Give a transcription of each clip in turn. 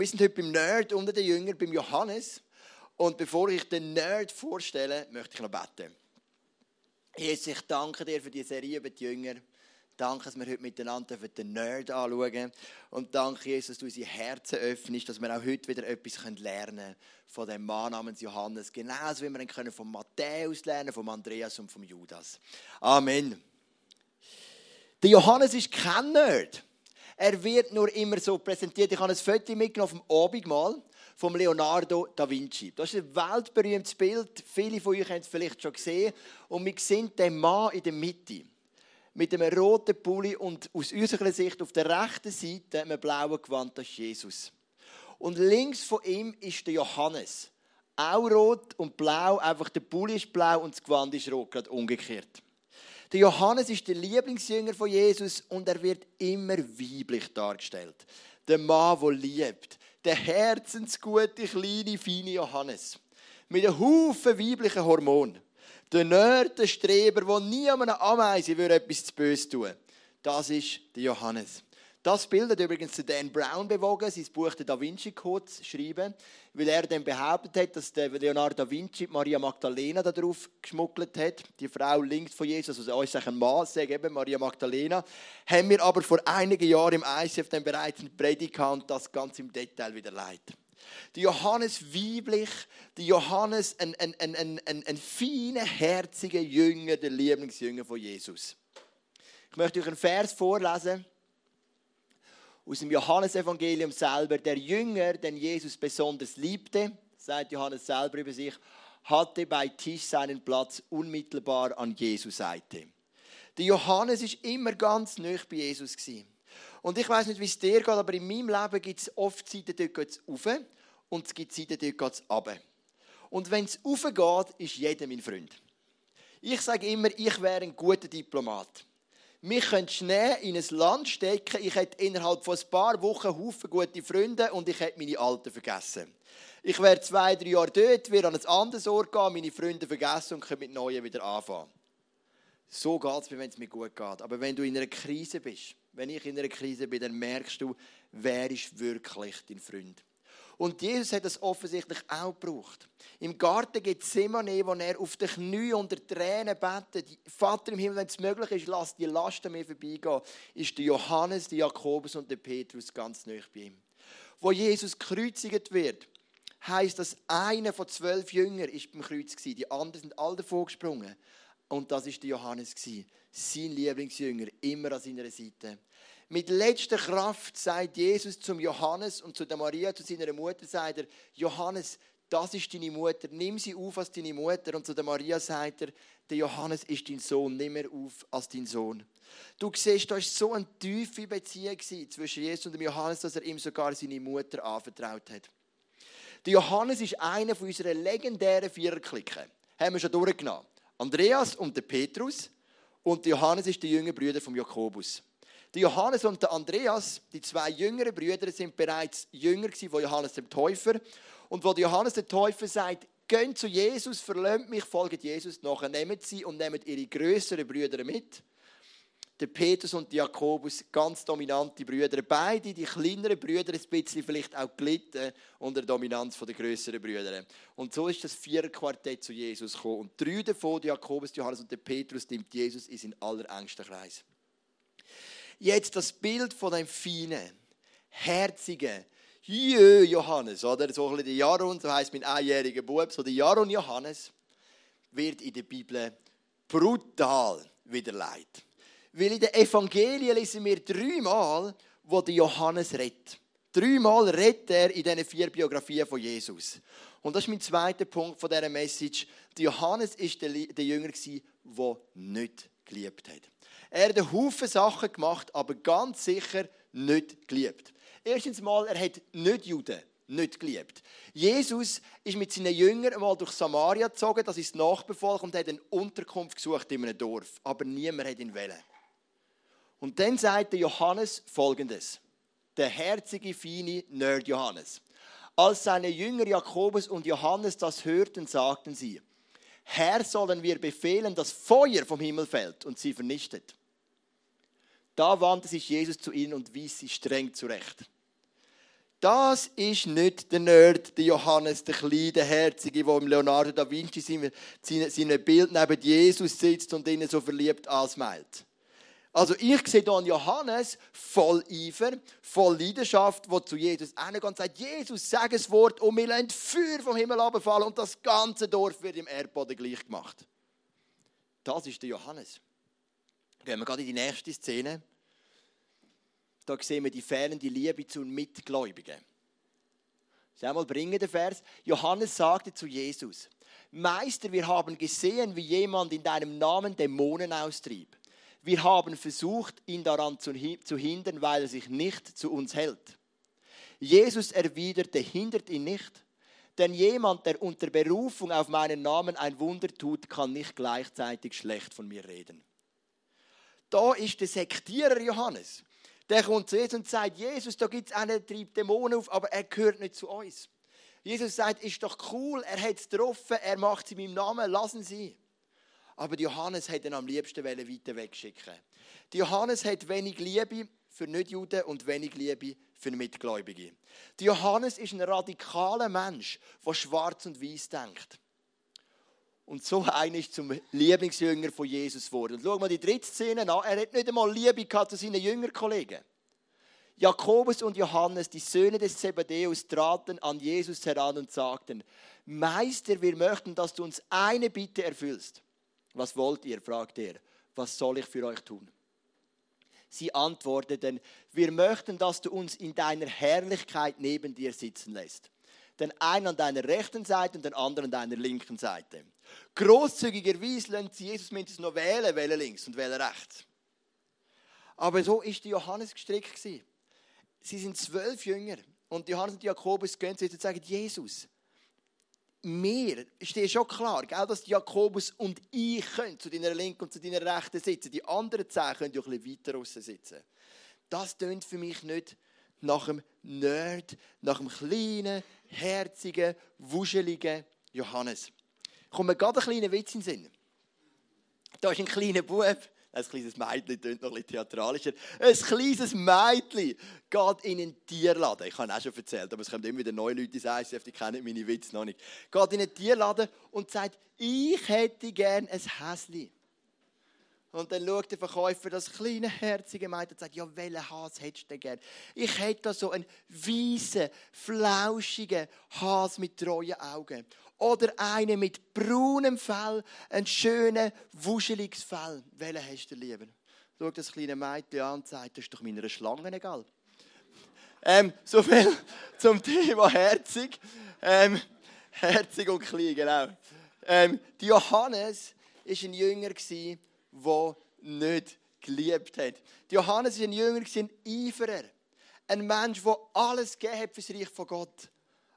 Wir sind heute beim Nerd unter den Jüngern, beim Johannes. Und bevor ich den Nerd vorstelle, möchte ich noch beten. Jesus, ich danke dir für die Serie über die Jünger. Danke, dass wir heute miteinander den Nerd anschauen Und danke, Jesus, dass du unsere Herzen öffnest, dass wir auch heute wieder etwas lernen können von dem Mann namens Johannes. Genauso wie wir können von Matthäus lernen, von Andreas und von Judas. Amen. Der Johannes ist kein Nerd. Er wird nur immer so präsentiert. Ich habe ein Foto mitgenommen vom Abendmahl von Leonardo da Vinci. Das ist ein weltberühmtes Bild. Viele von euch haben es vielleicht schon gesehen. Und wir sehen den Mann in der Mitte mit einem roten Pulli und aus unserer Sicht auf der rechten Seite einem blauen Gewand, das ist Jesus. Und links von ihm ist der Johannes. Auch rot und blau, einfach der Pulli ist blau und das Gewand ist rot, gerade umgekehrt. Der Johannes ist der Lieblingsjünger von Jesus und er wird immer weiblich dargestellt. Der Mann, der liebt. Der herzensgute, kleine, feine Johannes. Mit einem Haufen weiblichen Hormonen. Der Nerd, der Streber, der nie an einer Ameise etwas zu böse tun Das ist der Johannes. Das Bild hat übrigens Dan Brown bewogen, sein Buch «Der Da Vinci Code» zu schreiben, weil er dann behauptet hat, dass Leonardo da Vinci Maria Magdalena darauf geschmuggelt hat. Die Frau links von Jesus, also uns ein Mann, sage eben Maria Magdalena. Haben wir aber vor einigen Jahren im ICF dann bereits eine Predigt und das ganz im Detail wieder leiten. Die Johannes weiblich, die Johannes ein, ein, ein, ein, ein, ein feiner, herziger Jünger, der Lieblingsjünger von Jesus. Ich möchte euch einen Vers vorlesen aus dem Johannesevangelium selber, der Jünger, den Jesus besonders liebte, sagt Johannes selber über sich, hatte bei Tisch seinen Platz unmittelbar an Jesus Seite. Der Johannes ist immer ganz nah bei Jesus Und ich weiß nicht, wie es dir geht, aber in meinem Leben gibt es oft Zeiten, dort geht es rauf und es gibt Zeiten, dort geht es runter. Und wenn es rauf geht, ist jeder mein Freund. Ich sage immer, ich wäre ein guter Diplomat. Mich könnte schnell in ein Land stecken. Ich hätte innerhalb von ein paar Wochen Haufen gute Freunde und ich hätte meine Alten vergessen. Ich wäre zwei, drei Jahre dort, wäre an ein anderes Ort gehen, meine Freunde vergessen und könnte mit Neuen wieder anfangen. So geht es mir, wenn es mir gut geht. Aber wenn du in einer Krise bist, wenn ich in einer Krise bin, dann merkst du, wer ist wirklich dein Freund. Und Jesus hat das offensichtlich auch gebraucht. Im Garten gibt es Simone, wo er auf den Knie unter Tränen betet. Vater im Himmel, wenn es möglich ist, lass die Lasten mir vorbeigehen. Ist der Johannes, der Jakobus und der Petrus ganz nah bei ihm. Wo Jesus gekreuzigt wird, heißt dass einer von zwölf Jüngern ist beim Kreuz war. Die anderen sind alle davon gesprungen. Und das ist der Johannes sein Lieblingsjünger, immer an seiner Seite. Mit letzter Kraft sagt Jesus zum Johannes und zu der Maria, zu seiner Mutter, sagt er, Johannes, das ist deine Mutter, nimm sie auf als deine Mutter. Und zu der Maria sagt er, der Johannes ist dein Sohn, nimm er auf als dein Sohn. Du siehst, da war so eine tiefe Beziehung zwischen Jesus und dem Johannes, dass er ihm sogar seine Mutter anvertraut hat. Der Johannes ist einer von unseren legendären Viererklicken. Haben wir schon durchgenommen. Andreas und der Petrus und der Johannes ist der jüngere Bruder von Jakobus. Der Johannes und der Andreas, die zwei jüngeren Brüder, sind bereits jünger von Johannes dem Täufer. Und wo Johannes der Täufer sagt, geht zu Jesus, verlöhnt mich, folgt Jesus nachher, nehmt sie und nehmt ihre größeren Brüder mit. Der Petrus und Jakobus, ganz dominante Brüder. Beide, die kleineren Brüder, ein bisschen vielleicht auch gelitten unter der Dominanz der größeren Brüder. Und so ist das Viererquartett zu Jesus gekommen. Und drei davon, Jakobus, Johannes und der Petrus, nimmt Jesus in seinen allerengsten Kreis jetzt das Bild von dem feinen, herzigen, Jö, Johannes, oder? So ein bisschen der Jaron, so heisst mein einjähriger Bub, so der Jaron Johannes, wird in der Bibel brutal widerlegt. Weil in den Evangelien lesen wir dreimal, wo der Johannes redet. Dreimal redet er in diesen vier Biografien von Jesus. Und das ist mein zweiter Punkt von dieser Message. Der Johannes war der Jünger, der nicht geliebt hat. Er hat einen Haufen Sachen gemacht, aber ganz sicher nicht geliebt. Erstens mal, er hat nicht Juden nicht geliebt. Jesus ist mit seinen Jüngern einmal durch Samaria gezogen, das ist das Nachbarvolk, und hat eine Unterkunft gesucht in einem Dorf. Aber niemand hat ihn wählen. Und dann sagt Johannes folgendes: Der herzige, feine Nerd Johannes. Als seine Jünger Jakobus und Johannes das hörten, sagten sie: Herr, sollen wir befehlen, dass Feuer vom Himmel fällt und sie vernichtet? Da wandte sich Jesus zu ihnen und wies sie streng zurecht. Das ist nicht der Nerd, der Johannes, der kleine, der Herzige, der im Leonardo da Vinci seinem Bild neben Jesus sitzt und ihnen so verliebt ansmeilt. Also ich sehe hier Johannes voll Eifer, voll Leidenschaft, wo zu Jesus hingeht und sagt, Jesus, sag ein Wort und wir lassen Feuer vom Himmel runterfallen und das ganze Dorf wird im Erdboden gleich gemacht. Das ist der Johannes. Gehen wir gerade in die nächste Szene. Da sehen wir die fehlende Liebe zu Mitgläubigen. Schau mal, bringen den Vers. Johannes sagte zu Jesus, Meister, wir haben gesehen, wie jemand in deinem Namen Dämonen austrieb. Wir haben versucht, ihn daran zu hindern, weil er sich nicht zu uns hält. Jesus erwiderte, hindert ihn nicht. Denn jemand, der unter Berufung auf meinen Namen ein Wunder tut, kann nicht gleichzeitig schlecht von mir reden. Da ist der Sektierer Johannes. Der kommt zu Jesus und sagt, Jesus, da gibt es einen, der treibt Dämonen auf, aber er gehört nicht zu uns. Jesus sagt, ist doch cool, er hat es getroffen, er macht es in meinem Namen, lassen Sie. Aber Johannes hat ihn am liebsten weiter wegschicken. Johannes hat wenig Liebe für Nichtjuden und wenig Liebe für Mitgläubige. Johannes ist ein radikaler Mensch, der schwarz und weiß denkt. Und so einer ist zum Lieblingsjünger von Jesus geworden. Und schau mal die dritte Szene an. Er hat nicht einmal Liebe gehabt zu seinen Jüngerkollegen. Jakobus und Johannes, die Söhne des Zebedeus, traten an Jesus heran und sagten, Meister, wir möchten, dass du uns eine Bitte erfüllst. Was wollt ihr? fragte er. Was soll ich für euch tun? Sie antworteten, wir möchten, dass du uns in deiner Herrlichkeit neben dir sitzen lässt den einen an deiner rechten Seite und den anderen an deiner linken Seite. Großzügigerweise sie Jesus mindestens noch wählen, wählen links und wählen rechts. Aber so ist Johannes gestrickt. Sie sind zwölf Jünger und Johannes und Jakobus gehen zu und sagen, Jesus, mir ist dir schon klar, gell, dass Jakobus und ich zu deiner linken und zu deiner rechten sitzen. Die anderen zehn können ja ein bisschen weiter draussen sitzen. Das tönt für mich nicht nach einem Nerd, nach einem kleinen, herzigen, wuscheligen Johannes. Kommt mir gerade ein kleiner Witz in den Sinn. Da ist ein kleiner Bub, ein kleines Mädchen, klingt noch ein theatralischer. Ein kleines Mädchen geht in einen Tierladen. Ich habe auch schon erzählt, aber es kommen immer wieder neue Leute ins ICF, die kennen meine Witze noch nicht. Geht in einen Tierladen und sagt, ich hätte gern ein Häschen. Und dann schaut der Verkäufer das kleine, herzige Mädchen und sagt, ja, welchen Has hättest du denn gern? Ich hätte da so einen weißen, flauschigen Has mit treuen Augen. Oder einen mit braunem Fell, ein schönes, wuscheliges Fell. Welchen hast du lieber? Schaut das kleine Mädchen an und sagt, das ist doch meiner Schlange egal. Ähm, so viel zum Thema herzig. Ähm, herzig und klein, genau. Ähm, Johannes war ein Jünger, der nicht geliebt hat. Johannes war ein Jünger, ein Eiferer. Ein Mensch, der alles gegeben hat für das Reich von Gott.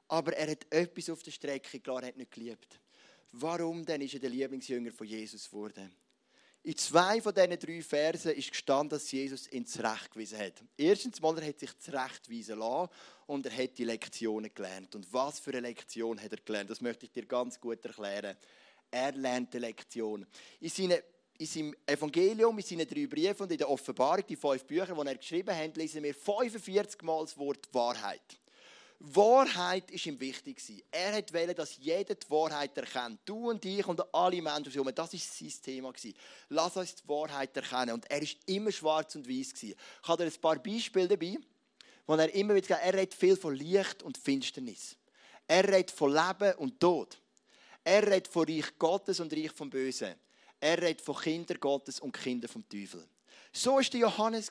Aber er hat etwas auf der Strecke klar, er hat nicht geliebt. Warum denn ist er der Lieblingsjünger von Jesus geworden? In zwei von diesen drei Versen ist gestanden, dass Jesus ihn zurechtgewiesen hat. Erstens mal, er hat sich zurechtweisen lassen und er hat die Lektionen gelernt. Und was für eine Lektion hat er gelernt? Das möchte ich dir ganz gut erklären. Er lernt die Lektion. In seinen in seinem Evangelium, in seinen drei Briefen und in der Offenbarung, die fünf Bücher, die er geschrieben hat, lesen wir 45 Mal das Wort Wahrheit. Wahrheit ist ihm wichtig. Er wollte, dass jeder die Wahrheit erkennt. Du und ich und alle Menschen Das war sein Thema. Lass uns die Wahrheit erkennen. Und er war immer schwarz und weiß. Ich habe dir ein paar Beispiele dabei, wo er immer wieder er redet viel von Licht und Finsternis. Er redet von Leben und Tod. Er redet von Reich Gottes und Reich vom Bösen. Er redet von Kindern Gottes und Kindern vom Teufel. So war Johannes.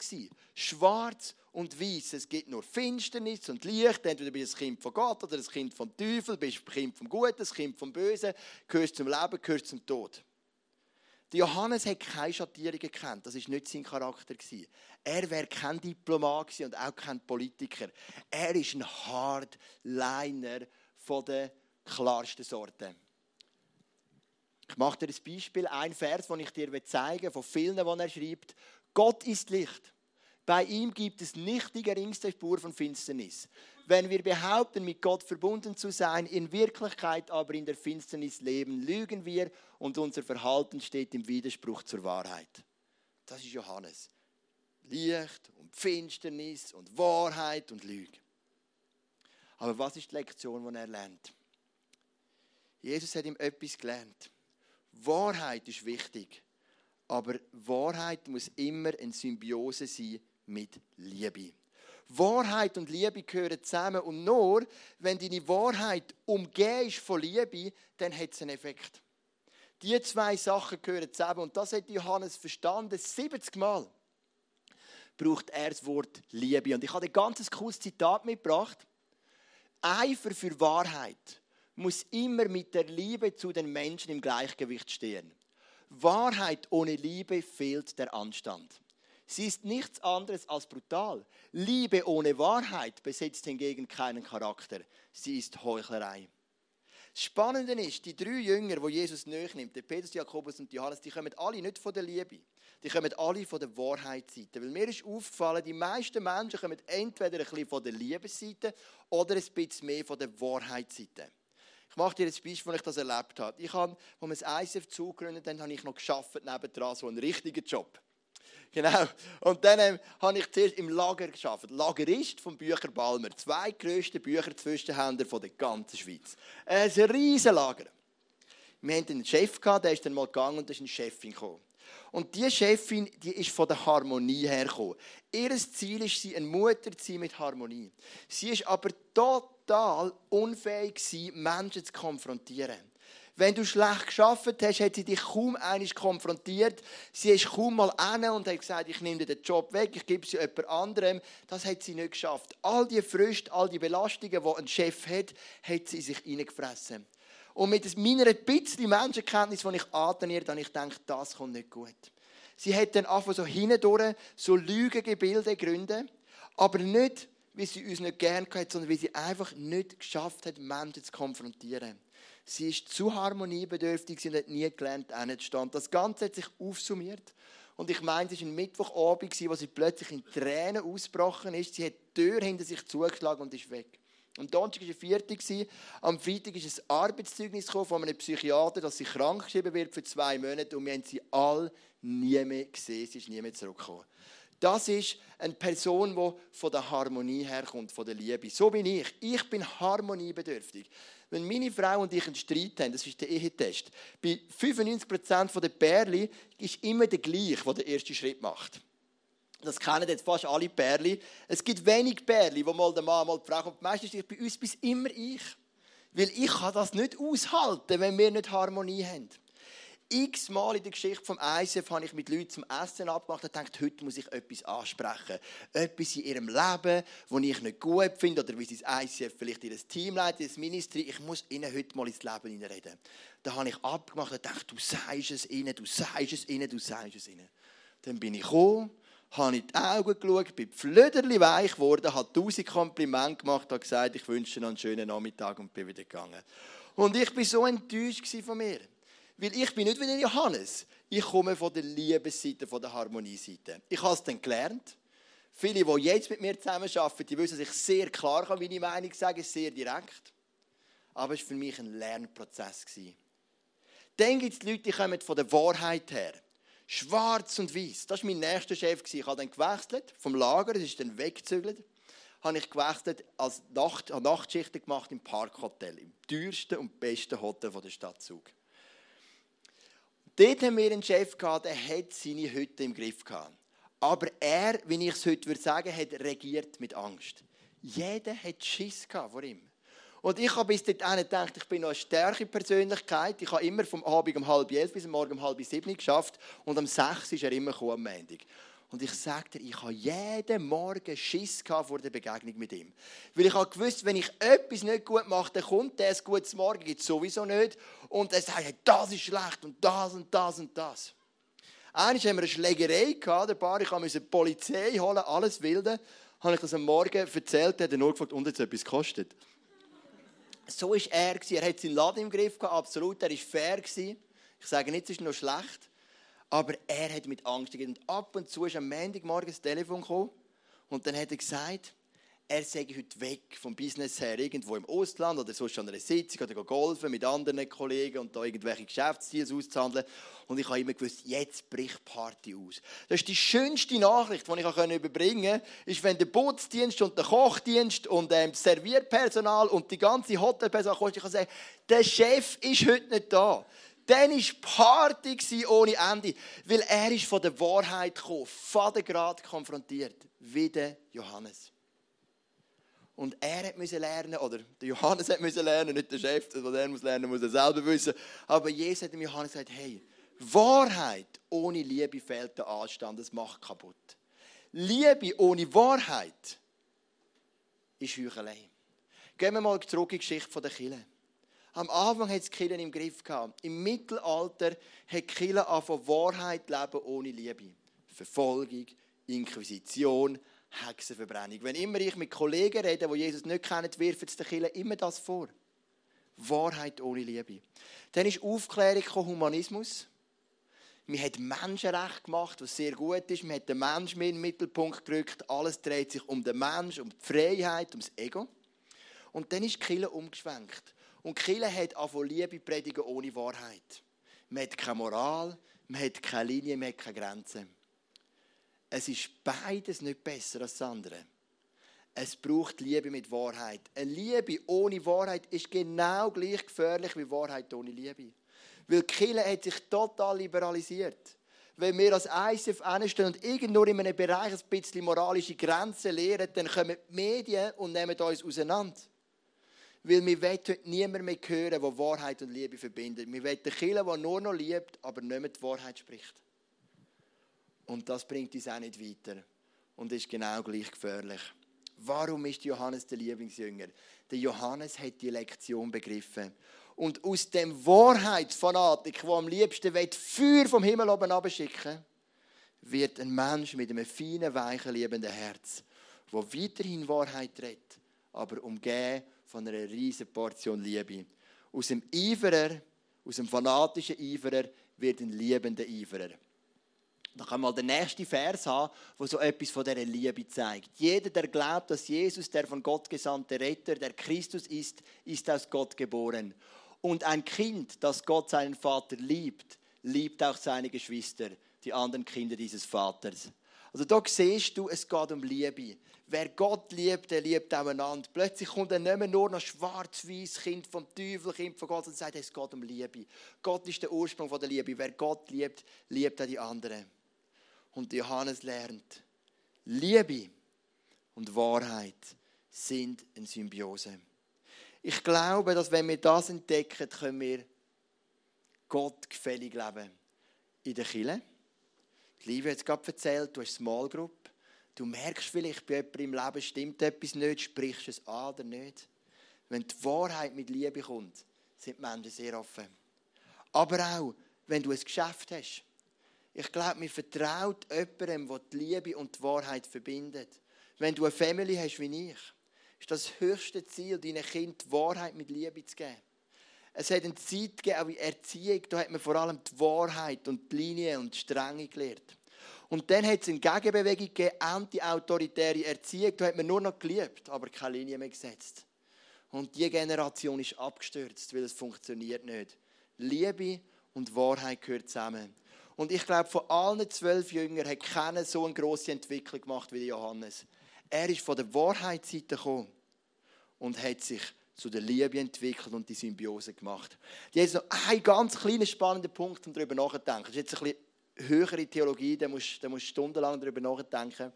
Schwarz und weiß. Es gibt nur Finsternis und Licht. Entweder bist du ein Kind von Gott oder ein Kind vom Teufel, bist du ein Kind vom Guten, ein Kind vom Bösen, gehörst zum Leben, gehörst zum Tod. Der Johannes hat keine Schattierungen gekannt. Das war nicht sein Charakter. Er wäre kein Diplomat und auch kein Politiker. Er ist ein Hardliner von der klarsten Sorte. Ich mache dir ein Beispiel, ein Vers, den ich dir zeigen will, von vielen, die er schreibt. Gott ist Licht. Bei ihm gibt es nicht die geringste Spur von Finsternis. Wenn wir behaupten, mit Gott verbunden zu sein, in Wirklichkeit aber in der Finsternis leben, lügen wir und unser Verhalten steht im Widerspruch zur Wahrheit. Das ist Johannes. Licht und Finsternis und Wahrheit und Lüge. Aber was ist die Lektion, die er lernt? Jesus hat ihm etwas gelernt. Wahrheit ist wichtig, aber Wahrheit muss immer eine Symbiose sein mit Liebe. Wahrheit und Liebe gehören zusammen und nur wenn deine Wahrheit umgeben ist von Liebe, dann hat es einen Effekt. Die zwei Sachen gehören zusammen und das hat Johannes verstanden, 70 Mal braucht er das Wort Liebe. Und ich habe ein ganz cooles Zitat mitgebracht. Eifer für Wahrheit muss immer mit der Liebe zu den Menschen im Gleichgewicht stehen. Wahrheit ohne Liebe fehlt der Anstand. Sie ist nichts anderes als brutal. Liebe ohne Wahrheit besitzt hingegen keinen Charakter. Sie ist Heuchlerei. Das Spannende ist, die drei Jünger, die Jesus nimmt, der Petrus, Jakobus und Johannes, die kommen alle nicht von der Liebe. Die kommen alle von der Wahrheitsseite. Weil mir ist aufgefallen, die meisten Menschen kommen entweder ein bisschen von der Liebesseite oder ein bisschen mehr von der Wahrheitsseite. Ich mache dir ein Beispiel, wo ich das erlebt habe. Ich habe, als wir das ICF zugegründet haben, habe ich noch geschafft nebendran, so einen richtigen Job. Genau. Und dann ähm, habe ich zuerst im Lager geschafft. Lagerist vom Bücher Balmer. Zwei grösste Bücherzwischenhändler von der ganzen Schweiz. Ein riesen Lager. Wir hatten einen Chef, gehabt, der ist dann mal gegangen und da ist eine Chefin gekommen. Und diese Chefin, die ist von der Harmonie hergekommen. Ihr Ziel ist sie, eine Mutter zu sein mit Harmonie. Sie ist aber total unfähig Menschen zu konfrontieren. Wenn du schlecht geschafft hast, hat sie dich kaum einig konfrontiert. Sie ist kaum mal an und hat gesagt, ich nehme dir den Job weg, ich gebe sie jemand anderem. Das hat sie nicht geschafft. All die Früchte, all die Belastungen, die ein Chef hat, hat sie sich reingefressen. Und mit meiner bisschen Menschenkenntnis, die ich antrainiert habe, ich denke, das kommt nicht gut. Sie hat dann einfach so hindurch so Lügengebilde gründen, aber nicht, wie sie uns nicht gern hat, sondern wie sie einfach nicht geschafft hat, Menschen zu konfrontieren. Sie ist zu harmoniebedürftig und hat nie gelernt, hinzustehen. Das Ganze hat sich aufsummiert. Und ich meine, es war ein Mittwochabend, wo sie plötzlich in Tränen ausgebrochen ist. Sie hat die Tür hinter sich zugeschlagen und ist weg. Am Donnerstag war ein Viertel. Am Freitag ist ein Arbeitszeugnis von einem Psychiater, dass sie krank geschrieben wird für zwei Monate. Und wir haben sie alle nie mehr gesehen. Sie ist nie mehr zurückgekommen. Das ist eine Person, die von der Harmonie herkommt, von der Liebe. So bin ich. Ich bin harmoniebedürftig. Wenn meine Frau und ich einen Streit haben, das ist der Ehetest, bei 95% der Pärchen ist immer der gleiche, der den ersten Schritt macht. Das kennen jetzt fast alle Pärchen. Es gibt wenig Pärchen, wo mal der Mann, mal die Frau kommt. Meistens ist bei uns bis immer ich. Weil ich kann das nicht aushalten, wenn wir nicht Harmonie haben x-mal in der Geschichte vom ISF habe ich mit Leuten zum Essen abgemacht und gedacht, heute muss ich etwas ansprechen. Etwas in ihrem Leben, das ich nicht gut finde, oder wie sie das ICF vielleicht ihr Team leitet, das Ministry. Ich muss ihnen heute mal ins Leben hineinreden. Da habe ich abgemacht und gedacht, du sagst es ihnen, du sagst es ihnen, du sagst es ihnen. Dann bin ich gekommen, habe in die Augen geschaut, bin flöderli weich geworden, habe tausend Komplimente gemacht, habe gesagt, ich wünsche Ihnen einen schönen Nachmittag und bin wieder gegangen. Und ich war so enttäuscht von mir. Weil ich bin nicht wie Johannes. Ich komme von der Liebesseite, von der Harmonieseite. Ich habe es dann gelernt. Viele, die jetzt mit mir zusammenarbeiten, die wissen, dass ich sehr klar kann, meine Meinung sagen, sehr direkt. Aber es war für mich ein Lernprozess. Dann gibt es Leute, die kommen von der Wahrheit her. Schwarz und weiß. Das war mein nächster Chef. Ich habe dann gewechselt vom Lager, das ist dann weggezügelt. Habe ich gewechselt als Nacht, Nachtschichten gemacht im Parkhotel, im teuersten und besten Hotel der Stadt Zug. Dort haben wir einen Chef gehabt, der hat seine Hütte im Griff gehabt. Aber er, wie ich es heute würde sagen, hat regiert mit Angst. Jeder hat Schiss vor ihm. Und ich habe bis dahin gedacht, ich bin noch eine starke Persönlichkeit. Ich habe immer vom Abend um halb elf bis morgen um halb sieben geschafft. Und am sechs ist er immer am Montag. Und ich sage dir, ich habe jeden Morgen Schiss vor der Begegnung mit ihm. Weil ich habe gewusst, wenn ich etwas nicht gut mache, dann kommt der ein gutes Morgen, gibt es sowieso nicht. Und er sagt, das ist schlecht und das und das und das. Einmal haben wir eine Schlägerei gehabt, der Bar, ich musste die Polizei holen, alles Wilde. Habe ich das am Morgen erzählt, hat er nur gefragt, und jetzt etwas kostet. So war er. Er hat seinen Laden im Griff gehabt, absolut. Er war fair. Ich sage nicht, es ist noch schlecht. Aber er hat mit Angst gegeben. Und ab und zu ist am Montagmorgen das Telefon gekommen und dann hat er gesagt, er sei heute weg vom Business her, irgendwo im Ausland oder sonst an einer Sitzung oder golfen mit anderen Kollegen und da irgendwelche Geschäftsziele auszuhandeln. Und ich habe immer gewusst, jetzt bricht Party aus. Das ist die schönste Nachricht, die ich überbringen kann, ist, wenn der Bootsdienst und der Kochdienst und ähm, das Servierpersonal und die ganze Hotelpersonal kommt, ich kann sagen, der Chef ist heute nicht da. Dann war Party ohne Ende, weil er ist von der Wahrheit gekommen, Vatergrad konfrontiert, wie der Johannes. Und er musste lernen, oder der Johannes musste lernen, nicht der Chef, was er muss lernen, muss er selber wissen. Aber Jesus hat dem Johannes gesagt, hey, Wahrheit ohne Liebe fehlt der Anstand, das macht kaputt. Liebe ohne Wahrheit ist Heuchelei. Gehen wir mal zurück in die Geschichte der Kille. Am Anfang hat es die Kirche im Griff gehabt. Im Mittelalter hat die Kirche von Wahrheit leben ohne Liebe. Verfolgung, Inquisition, Hexenverbrennung. Wenn immer ich mit Kollegen rede, die Jesus nicht kennen, wirft es der Kirche immer das vor. Wahrheit ohne Liebe. Dann ist Aufklärung Humanismus. Man hat Menschenrecht gemacht, was sehr gut ist. Man hat den Menschen in den Mittelpunkt gerückt. Alles dreht sich um den Menschen, um die Freiheit, um das Ego. Und dann ist Kirche umgeschwenkt. Und Kirche hat von Liebe predigen ohne Wahrheit. Man hat keine Moral, man hat keine Linie, man hat keine Grenzen. Es ist beides nicht besser als das andere. Es braucht Liebe mit Wahrheit. Eine Liebe ohne Wahrheit ist genau gleich gefährlich wie Wahrheit ohne Liebe. Weil Kirche hat sich total liberalisiert. Wenn wir als ICF anstehen und irgendwo in einem Bereich ein bisschen moralische Grenzen lehren, dann kommen die Medien und nehmen uns auseinander. Weil wir wollen heute niemand mehr hören, der Wahrheit und Liebe verbindet. Wir wollen eine Kirche, die nur noch liebt, aber nicht mehr die Wahrheit spricht. Und das bringt uns auch nicht weiter. Und ist genau gleich gefährlich. Warum ist Johannes der Lieblingsjünger? Der Johannes hat die Lektion begriffen. Und aus dem Wahrheitsfanatik, der am liebsten will, Feuer vom Himmel oben abschicken wird ein Mensch mit einem feinen, weichen, liebenden Herz, der weiterhin Wahrheit redet, aber umgeben von einer riesen Portion Liebe. Aus dem Eiferer, aus dem fanatischen Eiferer wird ein liebender Eiferer. Da kann mal den nächsten Vers haben, wo so etwas von dieser Liebe zeigt. Jeder, der glaubt, dass Jesus der von Gott gesandte Retter, der Christus ist, ist aus Gott geboren. Und ein Kind, das Gott seinen Vater liebt, liebt auch seine Geschwister, die anderen Kinder dieses Vaters. Also da siehst du, es geht um Liebe. Wer Gott liebt, der liebt auch einander. Plötzlich kommt er nicht mehr nur noch schwarz-weiß Kind vom Teufel, Kind von Gott und sagt, es geht um Liebe. Gott ist der Ursprung der Liebe. Wer Gott liebt, liebt auch die anderen. Und Johannes lernt, Liebe und Wahrheit sind eine Symbiose. Ich glaube, dass wenn wir das entdecken, können wir Gott gefällig leben. In der Kirche. Die Liebe hat es gerade erzählt, du hast Small Group. Du merkst vielleicht, bei jemandem im Leben stimmt etwas nicht, sprichst es an oder nicht. Wenn die Wahrheit mit Liebe kommt, sind die Menschen sehr offen. Aber auch, wenn du ein Geschäft hast ich glaube, man vertraut jemandem, der die Liebe und die Wahrheit verbindet. Wenn du eine Family hast wie ich, ist das höchste Ziel, deinen Kindern die Wahrheit mit Liebe zu geben. Es hat eine Zeit gegeben, auch in Erziehung, da hat man vor allem die Wahrheit und die Linie und die Strenge gelernt. Und dann hat es eine Gegenbewegung gegeben, anti-autoritäre Erziehung, da hat man nur noch geliebt, aber keine Linie mehr gesetzt. Und die Generation ist abgestürzt, weil es funktioniert nicht. Liebe und Wahrheit gehören zusammen. Und ich glaube, von allen zwölf Jüngern hat keiner so eine grosse Entwicklung gemacht wie Johannes. Er ist von der Wahrheitsseite gekommen und hat sich zu der Liebe entwickelt und die Symbiose gemacht. Jetzt noch ein ganz kleiner spannender Punkt, um darüber nachzudenken. Das ist jetzt ein bisschen höhere Theologie, da musst du stundenlang darüber nachdenken.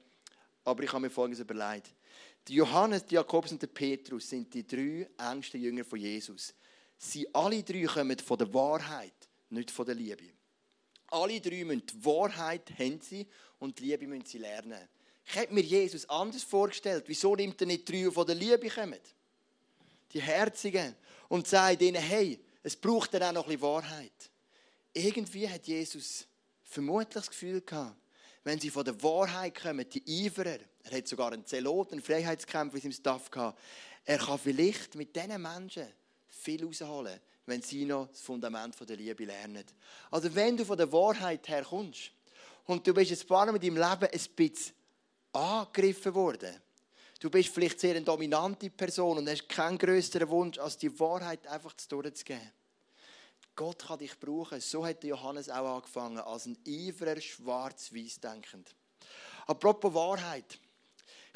Aber ich habe mir Folgendes überlegt. Johannes, Jakobus und Petrus sind die drei engsten Jünger von Jesus. Sie alle drei kommen von der Wahrheit, nicht von der Liebe. Alle drei müssen die Wahrheit haben sie und die Liebe müssen sie lernen. Ich hätte mir Jesus anders vorgestellt. Wieso nimmt er nicht drei, die von der Liebe kommen? Die Herzigen. Und sagt ihnen, hey, es braucht dann auch noch ein Wahrheit. Irgendwie hat Jesus vermutlich das Gefühl gehabt, wenn sie von der Wahrheit kommen, die Eiferer, er hat sogar einen Zelot, einen Freiheitskämpfer in seinem Staff gehabt, er kann vielleicht mit diesen Menschen viel rausholen, wenn sie noch das Fundament der Liebe lernen. Also wenn du von der Wahrheit herkommst und du bist ein paar Mal in deinem Leben ein bisschen angegriffen worden, Du bist vielleicht sehr eine dominante Person und hast keinen größeren Wunsch, als die Wahrheit einfach zu durchzugeben. Gott kann dich brauchen. So hat Johannes auch angefangen, als ein Eiferer schwarz-weiß denkend. Apropos Wahrheit.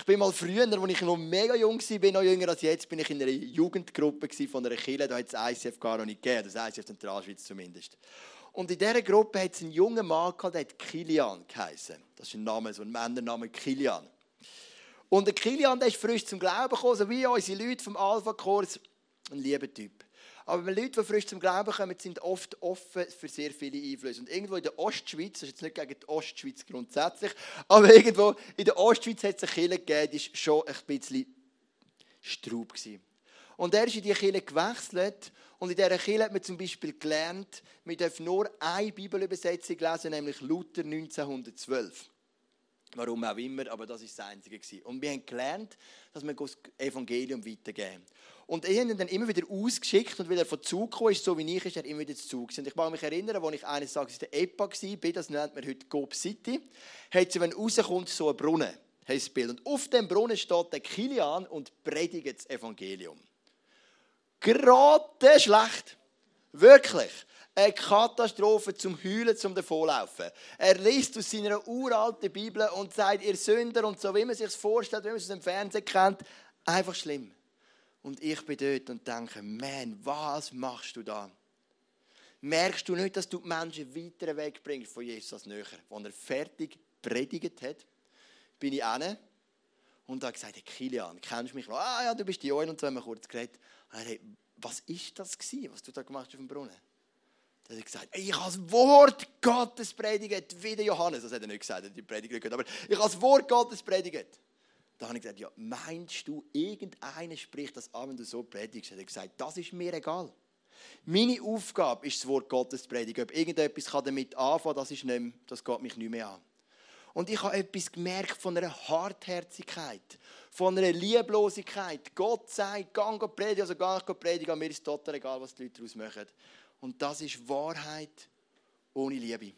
Ich bin mal früher, als ich noch mega jung war, noch jünger als jetzt, bin ich in einer Jugendgruppe von einer Kirche, da hat es ICF gar noch nicht gegeben, das ICF Zentralschweiz zumindest. Und in dieser Gruppe hat es einen jungen Mann gehabt, der hat Kilian geheißen. Das ist ein Name, so ein Männername, Kilian. Und der Kilian, der ist frisch zum Glauben gekommen, so wie unsere Leute vom Alpha-Kurs. Ein lieber Typ. Aber Leute, die frisch zum Glauben kommen, sind oft offen für sehr viele Einflüsse. Und irgendwo in der Ostschweiz, das ist jetzt nicht gegen die Ostschweiz grundsätzlich, aber irgendwo in der Ostschweiz hat es eine Kirche gegeben, die war schon ein bisschen Straub. Und er ist in diese Kirche gewechselt und in dieser Kirche hat man zum Beispiel gelernt, man darf nur eine Bibelübersetzung lesen, nämlich Luther 1912. Warum auch immer, aber das war das Einzige. Und wir haben gelernt, dass wir das Evangelium weitergeben. Und ich habe ihn dann immer wieder ausgeschickt und wieder von Zug kam, ist so wie ich, ist er immer wieder zu Zug. Und ich mag mich erinnern, als ich eines Tages in der EPA war, das nennt man heute Gob City, hat sie, wenn rauskommt, so einen Brunnen, das Bild. Und auf dem Brunnen steht der Kilian und predigt das Evangelium. Gerade schlecht. Wirklich eine Katastrophe zum Heulen, zum Davonlaufen. Er liest aus seiner uralten Bibel und sagt, ihr Sünder und so, wie man sich vorstellt, wie man es aus dem Fernsehen kennt, einfach schlimm. Und ich bin dort und denke, man, was machst du da? Merkst du nicht, dass du die Menschen weiter wegbringst von Jesus als näher? Als er fertig predigt hat, bin ich hin und habe gesagt, hey, Kilian, kennst du mich noch? Ah ja, du bist die Joel und so haben wir kurz geredet. Und er, hey, was ist das gewesen, was du da gemacht hast auf dem Brunnen? Dann hat er gesagt, ich habe das Wort Gottes predigt, wie der Johannes. Das hat er nicht gesagt, hat die Predigt nicht gehört, aber ich habe das Wort Gottes predigt. Da habe ich gesagt, ja, meinst du, irgendeiner spricht das an, wenn du so predigst? Hat er gesagt, das ist mir egal. Meine Aufgabe ist, das Wort Gottes zu predigen. Ob irgendetwas kann damit anfangen das, ist nicht das geht mich nicht mehr an. Und ich habe etwas gemerkt von einer Hartherzigkeit, von einer Lieblosigkeit. Gott sagt, gang predigen, also gar nicht predigen, mir ist total egal, was die Leute daraus machen. Und das ist Wahrheit ohne Liebe.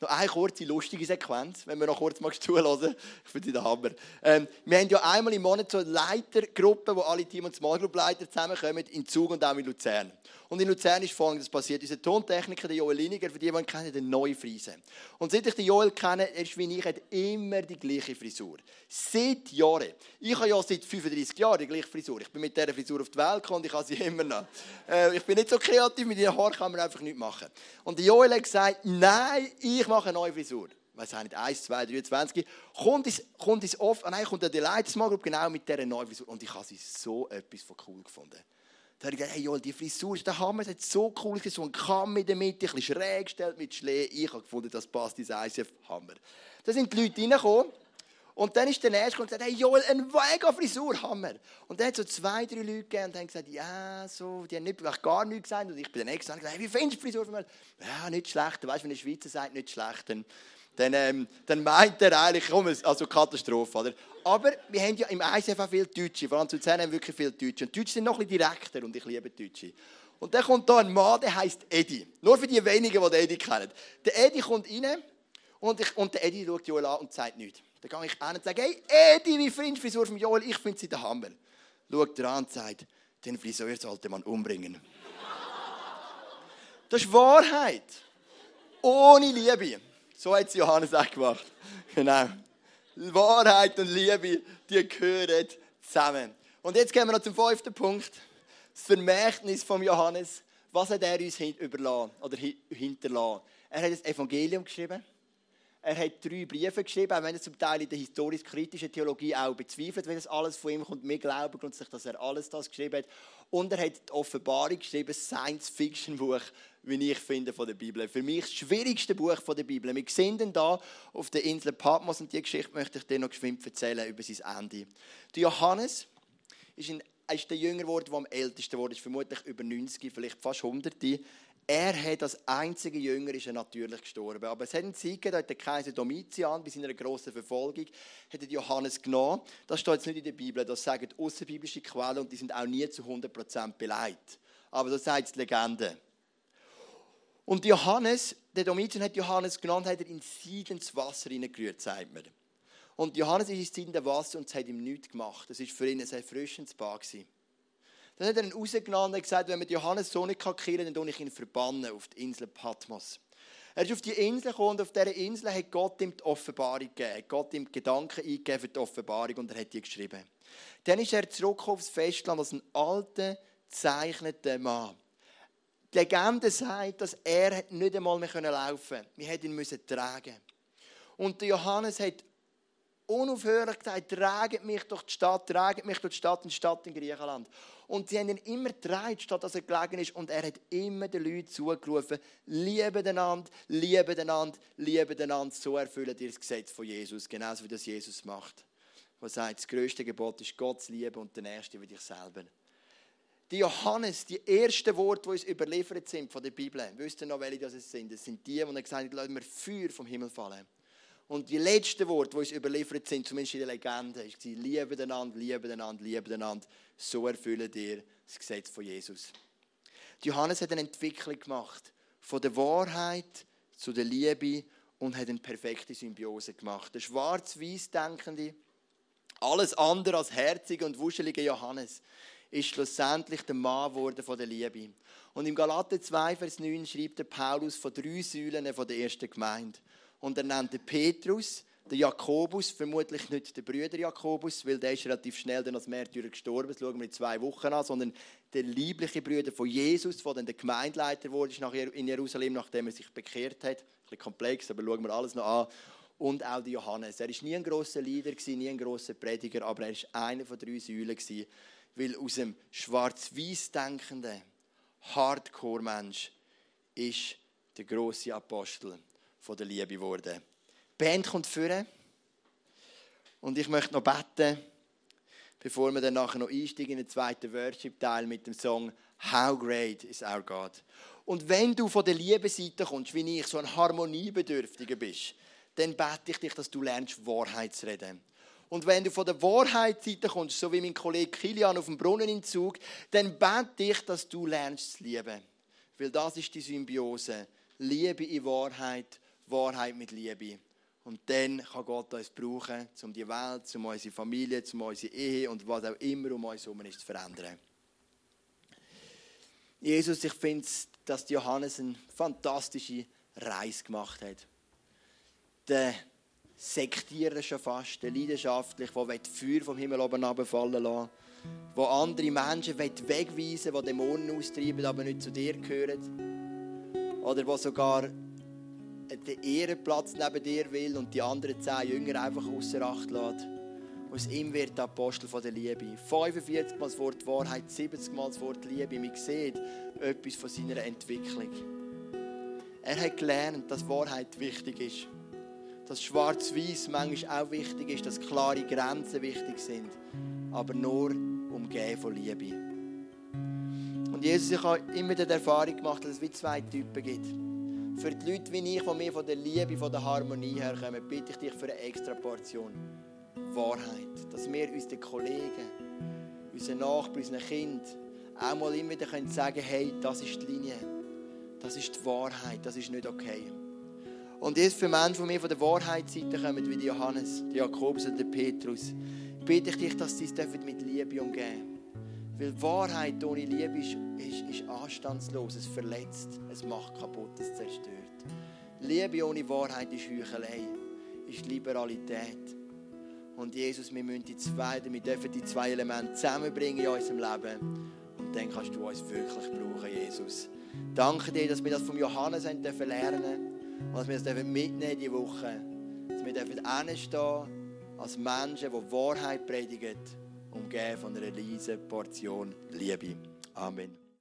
Noch eine kurze, lustige Sequenz, wenn wir noch kurz mal zuhören. Ich finde den Hammer. Ähm, wir haben ja einmal im Monat so eine Leitergruppe, wo alle Team- und Small Group Leiter zusammenkommen, in Zug und auch in Luzern. Und in Luzern ist Folgendes passiert. Unser Tontechniker, der Joel Liniger, für die, die ihn kennen, der neue Friese. Und seit ich den Joel kenne, er ist wie ich, hat immer die gleiche Frisur. Seit Jahren. Ich habe ja seit 35 Jahren die gleiche Frisur. Ich bin mit dieser Frisur auf die Welt gekommen und ich habe sie immer noch. Äh, ich bin nicht so kreativ, mit den Haaren kann man einfach nichts machen. Und der Joel hat gesagt, nein, ich mache eine neue Frisur weiß auch nicht, 1, 2, 23, kommt ins, kommt ins Off, ah nein, kommt der Leiter Small Group genau mit dieser neuen Frisur. Und ich habe sie so etwas von cool gefunden. Da habe ich gedacht, hey Joel, die Frisur ist der Hammer, hat so cool so ein Kamm in der Mitte, ein schräg gestellt mit Schlee. Ich habe gefunden, das passt ins ICF, Hammer. Da sind die Leute reingekommen und dann ist der Nächste und gesagt, hey Joel, eine mega Frisur, Hammer. Und dann hat so zwei, drei Leute gegeben und haben gesagt, ja, so, die haben nicht, gar nichts gesagt. Und ich bin der Nächste und gesagt, hey, wie findest du die Frisur von mir? Ja, nicht schlecht. Weißt du, wenn ein Schweizer sagt, nicht schlecht, dann dann, ähm, dann meint er eigentlich, komm, also Katastrophe. Oder? Aber wir haben ja im ICF auch viele Deutsche, vor allem zu Luzern haben wir wirklich viele Deutsche. Und Deutsche sind noch ein bisschen direkter und ich liebe Deutsche. Und dann kommt da ein Mann, der heißt Eddie. Nur für die wenigen, die den Eddie kennen. Der Eddie kommt rein und, ich, und der Eddie schaut Joel an und sagt nichts. Dann gehe ich an und sage, hey Eddie, wie findest du die Frisur von Joel? Ich finde sie der Hammer. Schaut er an und sagt, den Friseur sollte man umbringen. Das ist Wahrheit. Ohne Liebe. So hat es Johannes auch gemacht. Genau. Wahrheit und Liebe, die gehören zusammen. Und jetzt gehen wir noch zum fünften Punkt. Das Vermächtnis von Johannes. Was hat er uns oder hinterlassen? Er hat das Evangelium geschrieben. Er hat drei Briefe geschrieben, auch wenn er zum Teil in der historisch-kritischen Theologie auch bezweifelt, wenn es alles von ihm kommt. Wir glauben grundsätzlich, dass er alles das geschrieben hat. Und er hat die Offenbarung geschrieben, Science-Fiction-Buch, wie ich finde, von der Bibel. Für mich das schwierigste Buch von der Bibel. Wir sehen ihn da auf der Insel Patmos und die Geschichte möchte ich dir noch geschwind erzählen über sein Ende. Der Johannes ist, ein, ist der Jünger geworden, der am ältesten wurde, ist vermutlich über 90, vielleicht fast 100. Er hat als einziger Jünger ist er natürlich gestorben. Aber es hat einen Zeit gegeben, der Kaiser Domitian bei seiner grossen Verfolgung hat er Johannes genommen. Das steht jetzt nicht in der Bibel, das sagen außerbiblische Quellen und die sind auch nie zu 100% beleidigt. Aber das sagt die Legende. Und Johannes, der Domitian hat Johannes genannt, hat er in siedendes Wasser hineingerührt, sagt man. Und Johannes ist in der Wasser und es hat ihm nichts gemacht. Das war für ihn ein erfrischendes Bad. Dann hat er ihn rausgenommen und gesagt, wenn man Johannes so nicht killen dann tue ich ihn verbannen auf die Insel Patmos. Er ist auf die Insel gekommen und auf dieser Insel hat Gott ihm die Offenbarung gegeben. Gott ihm Gedanken eingegeben für die Offenbarung und er hat die geschrieben. Dann ist er zurück aufs Festland als ein alter, gezeichneter Mann. Die Legende sagt, dass er nicht einmal mehr laufen konnte. Wir hätten ihn tragen Und Johannes hat unaufhörlich gesagt, traget mich durch die Stadt, traget mich durch die Stadt, in die Stadt in Griechenland. Und sie haben ihn immer getragen, statt dass er gelegen ist. Und er hat immer den Leuten zugerufen, liebe einander, liebe einander, liebe einander. So erfüllen ihr das Gesetz von Jesus, genauso wie das Jesus macht. Was sagt, das größte Gebot ist Gott zu lieben und der nächste wie dich selber. Die Johannes, die ersten Worte, die uns überliefert sind von der Bibel, wisst ihr noch, welche das sind? Das sind die, die gesagt haben, lassen wir Feuer vom Himmel fallen. Und die letzten Worte, die uns überliefert sind, zumindest in der Legende, ist liebe einander, liebe einander, liebe einander. So erfüllen dir das Gesetz von Jesus. Johannes hat eine Entwicklung gemacht von der Wahrheit zu der Liebe und hat eine perfekte Symbiose gemacht. Der schwarz-weiß denkende, alles andere als herzige und wuschelige Johannes ist schlussendlich der Mann geworden von der Liebe. Und im Galater 2, Vers 9 schreibt der Paulus von drei Säulen von der ersten Gemeinde. Und er nennt den Petrus, den Jakobus, vermutlich nicht der Brüder Jakobus, weil der ist relativ schnell dann als Märtyrer gestorben, das schauen wir in zwei Wochen an, sondern der liebliche Bruder von Jesus, der dann der Gemeindeleiter wurde in Jerusalem, nachdem er sich bekehrt hat. Ein bisschen komplex, aber schauen wir alles noch an. Und auch der Johannes. Er war nie ein grosser Leader, nie ein grosser Prediger, aber er war einer von drei Säulen, weil aus dem schwarz-weiß denkenden Hardcore-Mensch ist der große Apostel von der Liebe geworden. Die Band kommt führen und ich möchte noch beten, bevor wir dann nachher noch einsteigen in den zweiten Worship-Teil mit dem Song How Great is Our God. Und wenn du von der Liebe-Seite kommst, wie ich, so ein Harmoniebedürftiger bist, dann bete ich dich, dass du lernst, Wahrheit zu reden. Und wenn du von der Wahrheitsseite kommst, so wie mein Kollege Kilian auf dem Brunnen im Zug, dann bete ich, dass du lernst zu lieben. Weil das ist die Symbiose. Liebe in Wahrheit Wahrheit mit Liebe. Und dann kann Gott uns brauchen, um die Welt, um unsere Familie, um unsere Ehe und was auch immer um uns herum ist, zu verändern. Jesus, ich finde, dass Johannes eine fantastische Reise gemacht hat. Der Sektierer schon fast, leidenschaftlich, der Feuer vom Himmel oben runterfallen lassen wo andere Menschen wegweisen die Dämonen austreiben, aber nicht zu dir gehören. Oder wo sogar den Ehrenplatz neben dir will und die anderen zehn Jünger einfach außer Acht lässt. Aus ihm wird der Apostel von der Liebe. 45 Mal das Wort Wahrheit, 70 Mal das Wort Liebe. Man sieht etwas von seiner Entwicklung. Er hat gelernt, dass Wahrheit wichtig ist. Dass Schwarz-Weiß manchmal auch wichtig ist, dass klare Grenzen wichtig sind. Aber nur umgeben von Liebe. Und Jesus, ich habe immer die Erfahrung gemacht, dass es wie zwei Typen gibt. Für die Leute wie ich, die mir von der Liebe, von der Harmonie herkommen, bitte ich dich für eine extra Portion Wahrheit. Dass wir unseren Kollegen, unseren Nachbarn, unseren Kindern auch mal immer wieder können sagen hey, das ist die Linie. Das ist die Wahrheit, das ist nicht okay. Und jetzt für Menschen, die mir von der Wahrheitsseite kommen, wie Johannes, Jakobus oder Petrus, bitte ich dich, dass sie es mit Liebe umgehen. Weil Wahrheit ohne Liebe ist, ist, ist anstandslos, es verletzt, es macht kaputt, es zerstört. Liebe ohne Wahrheit ist Heuchelei, ist Liberalität. Und Jesus, wir müssen die zwei, wir dürfen die zwei Elemente zusammenbringen in unserem Leben. Und dann kannst du uns wirklich brauchen, Jesus. Danke dir, dass wir das vom Johannes lernen dürfen dass wir das mitnehmen diese Woche. Dass wir dürfen als Menschen, die Wahrheit predigen umgeben von einer riesen Portion Liebe. Amen.